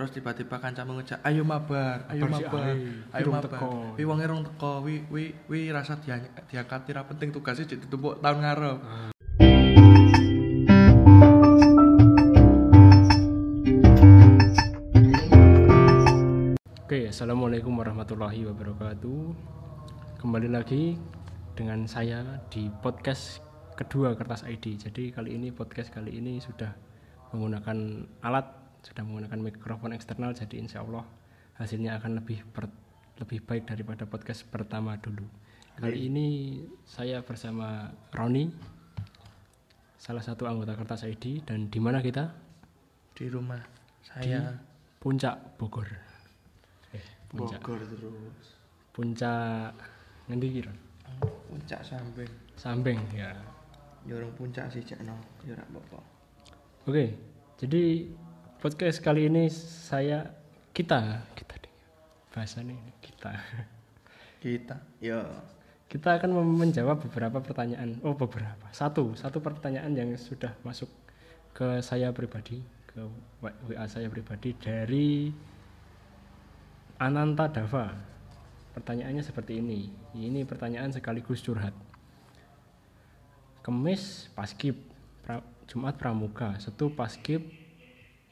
terus tiba-tiba kancamu ngejak ayo mabar ayo Mabar ayo mabar wi wong rong teko wi wi wi rasa dia diangkat ra penting tugasnya jadi ditumpuk tahun ngarep Oke, assalamualaikum warahmatullahi wabarakatuh. Kembali lagi dengan saya di podcast kedua Kertas ID. Jadi kali ini podcast kali ini sudah menggunakan alat, sudah menggunakan mikrofon eksternal. Jadi insya Allah hasilnya akan lebih per- lebih baik daripada podcast pertama dulu. Kali ini saya bersama Roni, salah satu anggota Kertas ID dan di mana kita? di rumah saya Puncak Bogor. Eh, Puncak. Bogor terus puncak ngendi kira puncak samping sambeng ya yorong puncak sih cekno yo ora apa-apa oke jadi podcast kali ini saya kita kita deh. Bahasa nih kita. Kita yo kita akan menjawab beberapa pertanyaan. Oh beberapa. Satu satu pertanyaan yang sudah masuk ke saya pribadi ke wa WA saya pribadi dari Ananta Dava. Pertanyaannya seperti ini. Ini pertanyaan sekaligus curhat. Kemis paskib pra- Jumat pramuka Setu paskib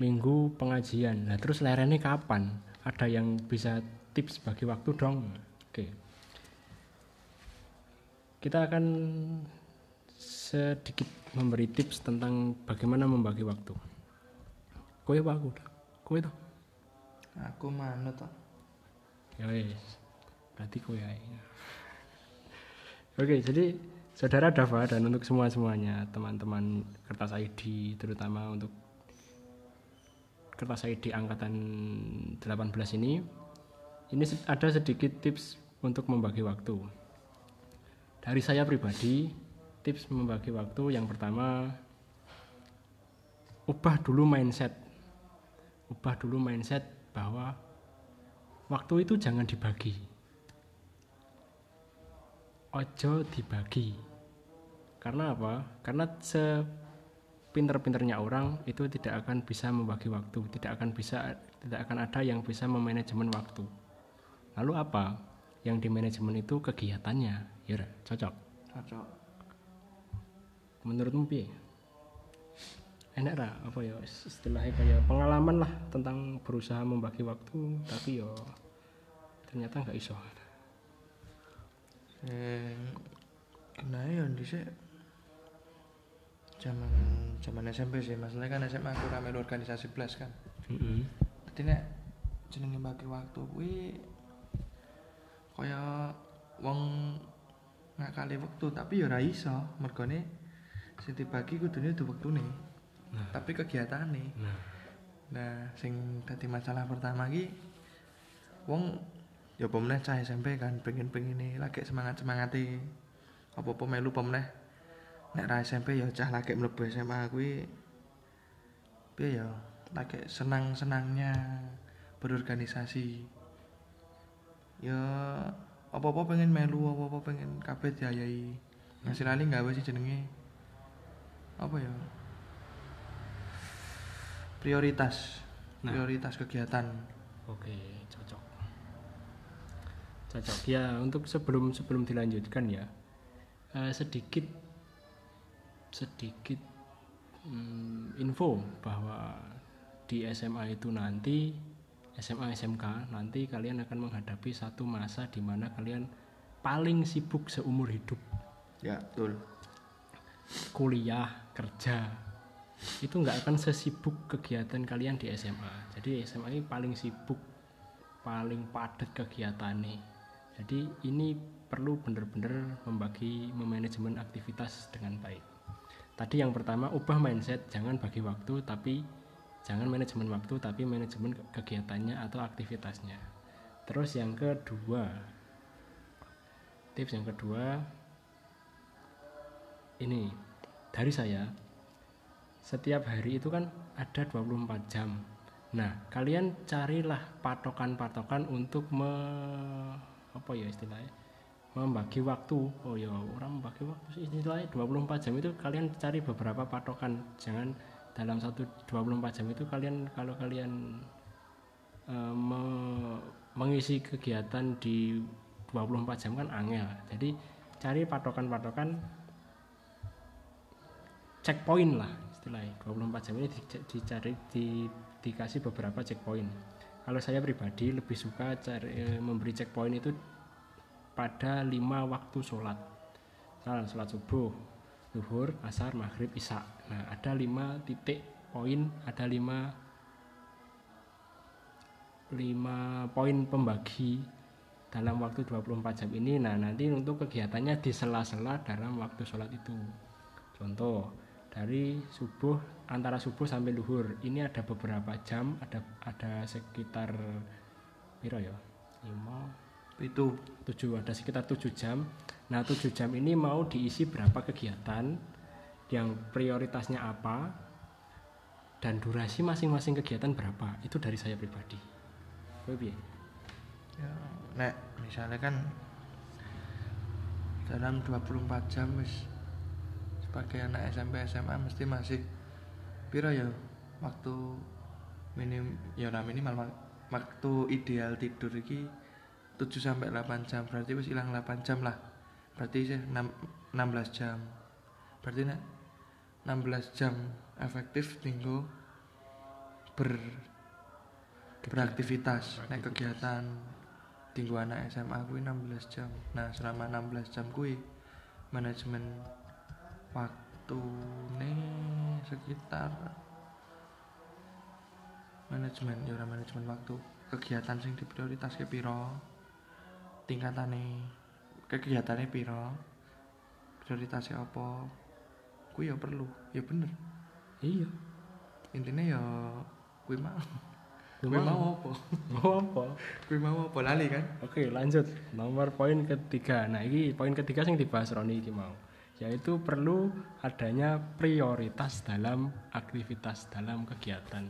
Minggu pengajian. Nah terus lerene kapan? Ada yang bisa tips bagi waktu dong? Oke. Kita akan sedikit memberi tips tentang bagaimana membagi waktu. Kowe apa aku kowe toh? Aku manut toh ya wes berarti kowe ae. Oke jadi saudara Dava dan untuk semua semuanya teman-teman kertas ID terutama untuk kertas ID angkatan 18 ini ini se- ada sedikit tips untuk membagi waktu. Dari saya pribadi tips membagi waktu yang pertama ubah dulu mindset. Ubah dulu mindset bahwa waktu itu jangan dibagi. Ojo dibagi. Karena apa? Karena sepinter-pinternya orang itu tidak akan bisa membagi waktu tidak akan bisa tidak akan ada yang bisa memanajemen waktu. Lalu apa yang di manajemen itu kegiatannya? Ya cocok. Cocok. Menurutmu piye? Enak ra? Apa ya istilahnya kayak pengalaman lah tentang berusaha membagi waktu tapi yo ternyata nggak iso. Sing kena yo dhisik zaman zaman SMP sih masalahnya kan SMA aku ramai organisasi blas kan. Mm-mm. Dadi nek jenenge bagi waktu kuwi kaya wong ngakali waktu tapi ya ora iso. Mergone sing dibagi kudune duwe wektune tapi kegiatane. Nah. Nah sing dadi masalah pertama ki wong ya meneh cah SMP kan pengen-pengen lagi semangat-semangate apa-apa melu apa meneh nek ra SMP ya cah lagi mlebu SMA kuwi. Piye ya? Lagi senang-senangnya berorganisasi. Ya apa-apa pengen melu apa-apa pengen kabeh diayahi. Ngasih lali gawe sih jenenge? Apa ya? Prioritas. Nah. prioritas kegiatan. Oke cocok. Cocok. Ya untuk sebelum sebelum dilanjutkan ya eh, sedikit sedikit mm, info bahwa di SMA itu nanti SMA SMK nanti kalian akan menghadapi satu masa di mana kalian paling sibuk seumur hidup. Ya betul. Kuliah kerja itu nggak akan sesibuk kegiatan kalian di SMA jadi SMA ini paling sibuk paling padat kegiatannya. Jadi ini perlu benar-benar membagi memanajemen aktivitas dengan baik tadi yang pertama ubah mindset. Jangan bagi waktu tapi jangan manajemen waktu tapi manajemen ke- kegiatannya atau aktivitasnya. Terus yang kedua tips yang kedua ini. Dari saya setiap hari itu kan ada 24 jam. Nah kalian carilah patokan-patokan untuk me, apa ya istilahnya membagi waktu. Oh ya orang membagi waktu istilahnya 24 jam itu kalian cari beberapa patokan. Jangan dalam satu 24 jam itu kalian kalau kalian eh, me- mengisi kegiatan di 24 jam kan angel. Jadi cari patokan-patokan checkpoint lah istilahnya. 24 jam ini di- dicari di, dikasih beberapa checkpoint. Kalau saya pribadi lebih suka cari eh, memberi checkpoint itu pada lima waktu sholat. Misalnya sholat subuh zuhur asar maghrib isya. Nah ada lima titik poin ada lima lima poin pembagi dalam waktu 24 jam ini. Nah nanti untuk kegiatannya di sela-sela dalam waktu sholat itu. Contoh dari subuh antara subuh sampai luhur ini ada beberapa jam ada ada sekitar piro ya? Lima itu. Tujuh ada sekitar tujuh jam. Nah tujuh jam ini mau diisi berapa kegiatan yang prioritasnya apa dan durasi masing-masing kegiatan berapa. Itu dari saya pribadi. Piye? ya nek misalnya kan dalam 24 jam wis sebagai anak SMP SMA mesti masih piro ya? Waktu minim ya minimal wak- waktu ideal tidur iki 7 sampai 8 jam. Berarti wis hilang 8 jam lah. Berarti sih 6, 16 jam. Berarti nek 16 jam efektif tinggal ber beraktivitas. Nek kegiatan tinggu anak SMA kuwi 16 jam. Nah selama 16 jam kuwi manajemen waktu sekitar manajemen ya manajemen waktu. Kegiatan sing diprioritas ke piro tingkatane kegiatannya piro prioritasnya apa kuwi ya perlu ya bener. Iya. Intinya ya kuwi mau. Kuwi mau. apa? Mau apa? Kuwi mau apa? Lali kan? Oke lanjut. Nomor poin ketiga. Nah ini poin ketiga yang dibahas Roni iki mau yaitu perlu adanya prioritas dalam aktivitas dalam kegiatan.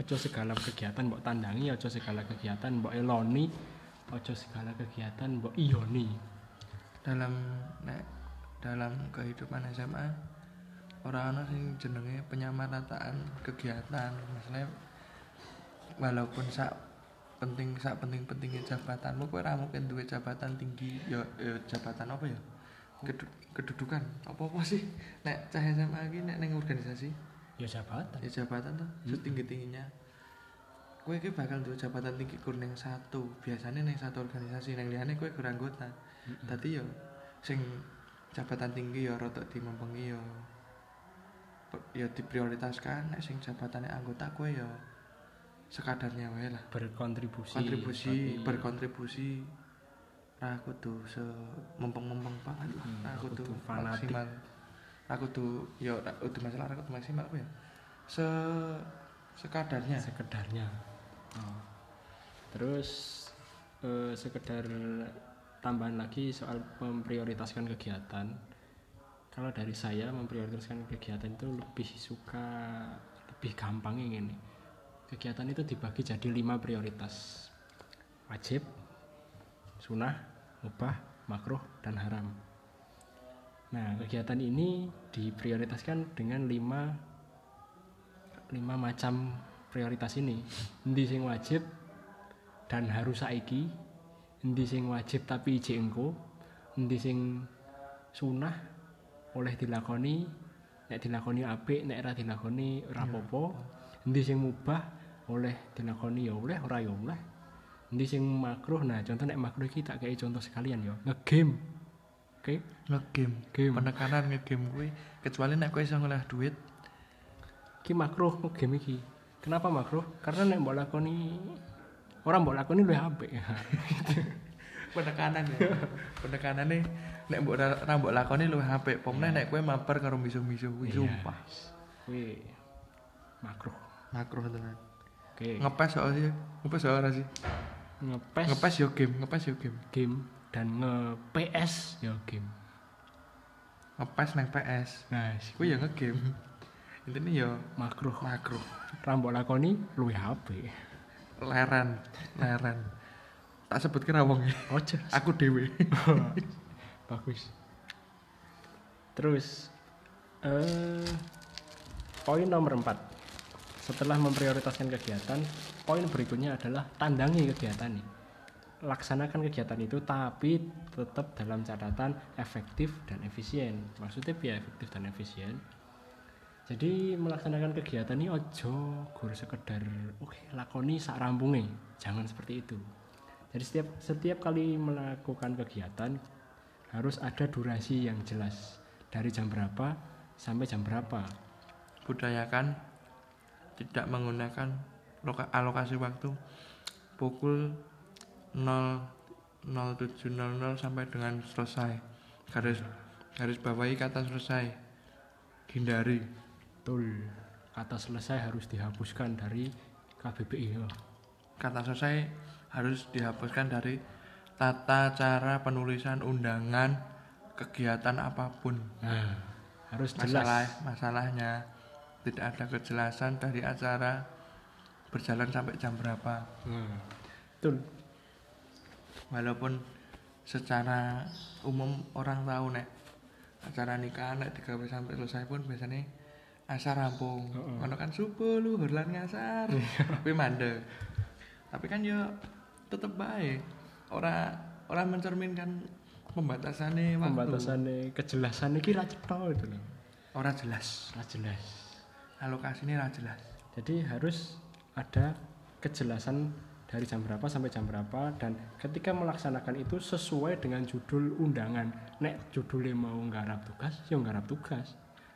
Ojo segala kegiatan mbok tandangi ojo segala kegiatan mbok eloni ojo segala kegiatan mbok ioni dalam nek dalam kehidupan SMA orang ana sing jenenge penyamarataan kegiatan. Maksudnya walaupun sak penting sak penting pentingnya jabatanmu kowe ora mungkin duwe jabatan tinggi ya, ya jabatan apa ya? Kedu- kedudukan. Apa apa sih? Nek cah SMA iki nek ning organisasi? Ya jabatan. Ya jabatan tuh setinggi tingginya kue ki bakal duwe jabatan tinggi kur satu. Biasanya ning satu organisasi ning liyane kue kur anggota. Tadi yo sing jabatan tinggi yo rotok dimempengi yo. Yo diprioritaskan nek sing jabatannya anggota kue yo sekadarnya wae lah. Berkontribusi. Kontribusi berkontribusi. Ra kudu se mempeng-mempeng banget lah Hmm, kudu fanatik. maksimal. Ra kudu yo kudu masalah ra kudu maksimal apa ya? Se sekadarnya. Sekedarnya Oh. terus eh, sekedar tambahan lagi soal memprioritaskan kegiatan. Kalau dari saya memprioritaskan kegiatan itu lebih suka lebih gampang ini kegiatan itu dibagi jadi lima prioritas. Wajib sunnah mubah makruh dan haram. Nah kegiatan ini diprioritaskan dengan lima lima macam prioritas ini. Endi sing wajib dan harus saiki? Endi sing wajib tapi ijek engko? Endi sing sunah oleh dilakoni? Nek dilakoni apik nek ora dilakoni ora apa-apa. Endi sing mubah oleh dilakoni ya oleh ora ya oleh. Endi sing makruh nah contoh nek makruh iki tak kayak contoh sekalian ya. Ngegame. Oke? Ngegame. Game. penekanan ngegame kuwi kecuali nek kowe iso ngolah duit. Iki makruh game iki kenapa makruh karena nek mbok lakoni orang mbok lakoni luwih apik. Penekanan ya. Penekanan nih nek mbok ra mbok lakoni luwih apik. Pomne nek kowe mabar karo misu-misu kuwi Iya. sumpah. Kuwi makruh makruh tenan. Oke. Ngepes soal sih. Ngepes soal ora sih? Ngepes. Ngepes yo game ngepes yo game. Game dan nge PS ya game. Ngepes nang PS nah kuwi ya ngegame intinya yo makruh. makruh. Rambok lakoni luwih apik. Leren leren. Tak sebut kira wong ya. ojo aku dewe bagus. Terus eh poin nomor 4 setelah memprioritaskan kegiatan poin berikutnya adalah tandangi kegiatan nih laksanakan kegiatan itu tapi tetap dalam catatan efektif dan efisien. Maksudnya biar efektif dan efisien jadi melaksanakan kegiatan ini ojo gur sekedar oke lakoni sak rampunge. Jangan seperti itu. Jadi setiap setiap kali melakukan kegiatan harus ada durasi yang jelas. Dari jam berapa sampai jam berapa. Budayakan tidak menggunakan loka- alokasi waktu. Pukul 00700 sampai dengan selesai. Garis garis bawahi kata selesai. Hindari betul. Kata selesai harus dihapuskan dari KBBI kata selesai harus dihapuskan dari tata cara penulisan undangan kegiatan apa pun. Nah harus jelas. Masalah masalahnya tidak ada kejelasan dari acara berjalan sampai jam berapa. Nah, betul. Walaupun secara umum orang tahu nek acara nikah nek digawe sampai selesai pun biasanya asar rampung. Heeh. ono kan subuh luhur lan ngasar. Tapi mandek. Tapi kan yo tetep baik ora ora mencerminkan pembatasannya waktu. Pembatasannya kejelasannya kira cetha itu loh ora jelas. Ora jelas. Alokasinya ora jelas. Jadi harus ada kejelasan dari jam berapa sampai jam berapa dan ketika melaksanakan itu sesuai dengan judul undangan. Nek judulnya mau nggarap tugas ya nggarap tugas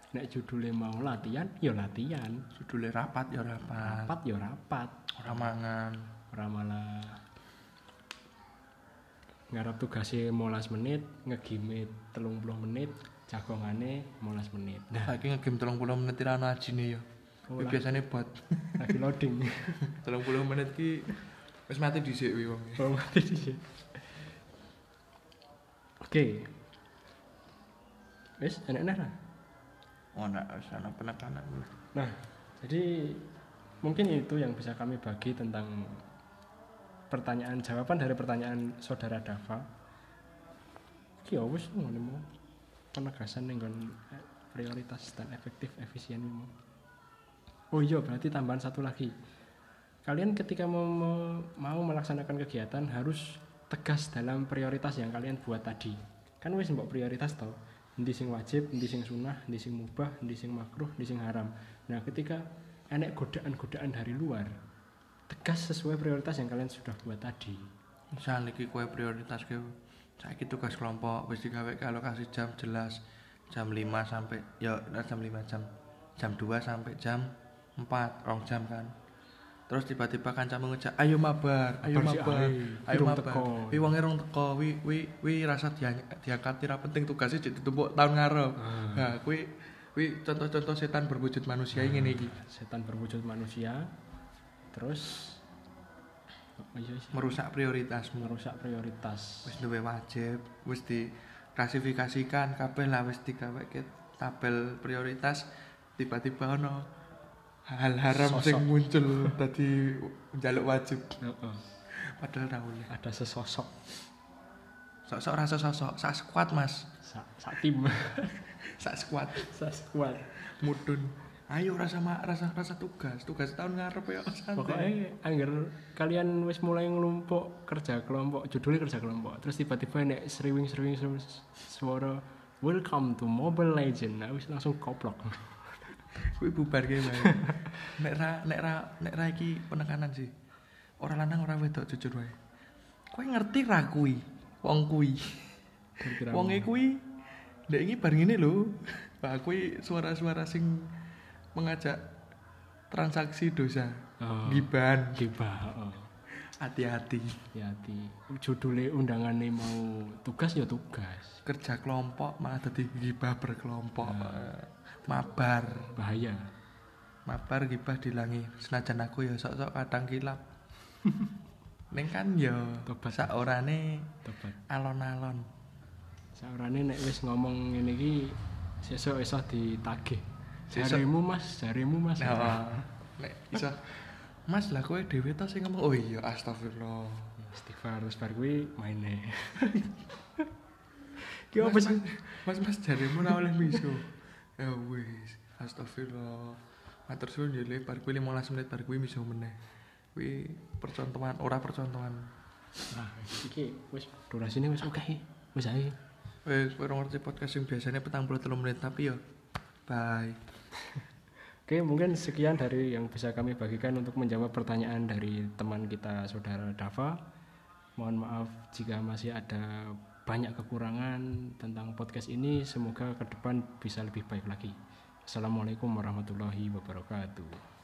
nek judulnya mau latihan ya latihan. Judulnya rapat ya rapat. Rapat ya rapat. Ora mangan. Ora malah ngarap tugasnya 15 menit ngegime 30 menit jagongane 15 menit. Nah. Saiki ngegame 30 menit ora ono ajine ya. Oh, lah. biasanya buat lagi loading. 30 menit ki wis mati dhisik wi wong. Oh, mati di Oke. Wis, enak-enak lah. ono wis ana penekanan Nah, jadi mungkin itu yang bisa kami bagi tentang pertanyaan jawaban dari pertanyaan saudara Dava. Ki wis ngono penegasan nggon, eh, prioritas dan efektif efisien. Oh iya, berarti tambahan satu lagi. Kalian ketika mau, mau, melaksanakan kegiatan harus tegas dalam prioritas yang kalian buat tadi. Kan wis mbok prioritas toh. Endi sing wajib, endi sing sunah, endi sing mubah, endi sing makruh, endi sing haram. Nah, ketika enek godaan-godaan dari luar, tegas sesuai prioritas yang kalian sudah buat tadi. misal iki kowe prioritas kowe saiki tugas kelompok wis digawe alokasi jam jelas jam 5 sampai ya jam 5 jam jam 2 sampai jam 4 rong jam kan terus tiba-tiba kancamu ngejak ayo mabar ayo Mabar ayo mabar. wi wong rong teko wi wi wi rasa dia diangkat ora penting tugasnya jadi ditumpuk tahun ngarep. Ah. nah kuwi kuwi contoh-contoh setan berwujud manusia ngene iki. Setan berwujud manusia, terus iya merusak prioritasmu. Merusak prioritas. wis duwe wajib wis diklasifikasikan kabeh lah wis digawe tabel prioritas. Tiba-tiba ono hal haram Sosok. sing muncul tadi njaluk wajib Heeh. padahal oleh Ada sesosok sok-sok rasa sosok sak squad mas sak sak tim, sak squad sak squad. mudun ayo rasa ma rasa rasa tugas tugas tahun ngarep ya santai Pokoknya anggar kalian wis mulai ngelompok kerja kelompok, judulnya kerja kelompok. Terus tiba-tiba nek seriwing-seriwing suara Welcome to Mobile Legend. Nah, wis langsung koplok. Kuwi bubar ge wae nek ra nek ra nek ra iki penekanan sih ora lanang ora wedok jujur wae kowe ngerti ra kuwi wong kuwi Kira-kira Wonge kuwi ndek iki bar ngene lho. Wah kuwi suara-suara sing mengajak transaksi dosa. Oh, Giban, gibah. Oh. hati-hati. Hati-hati. Judulnya undangannya mau tugas ya tugas. Kerja kelompok malah dadi gibah berkelompok. Ah. Mabar, Bahaya. mabar gibah dilangi. Senajan aku ya sok-sok kadang kilap. Ning kan ya Tobat. sak orane Tobat. alon-alon. Saurane nek wis ngomong ngene iki sesuk iso ditagih. Jarimu Mas, jarimu Mas. Nah, nek iso Mas lah kowe dhewe ta sing ngomong. Oh iya astagfirullah. Istighfar terus bar kuwi maine. Ki apa sih? Mas, mas, jarimu ora oleh miso. Ya wis, astagfirullah. Matur suwun ya Le, bar kuwi 15 menit bar kuwi miso meneh. kuwi percontohan ora percontohan Nah, iki wis durasine wis oke. Wis ae. wis kowe ora ngerti podcast yang biasanya petang puluh menit tapi yo bye Oke, mungkin sekian dari yang bisa kami bagikan untuk menjawab pertanyaan dari teman kita saudara Dava. Mohon maaf jika masih ada banyak kekurangan tentang podcast ini. Semoga ke depan bisa lebih baik lagi. Assalamualaikum warahmatullahi wabarakatuh.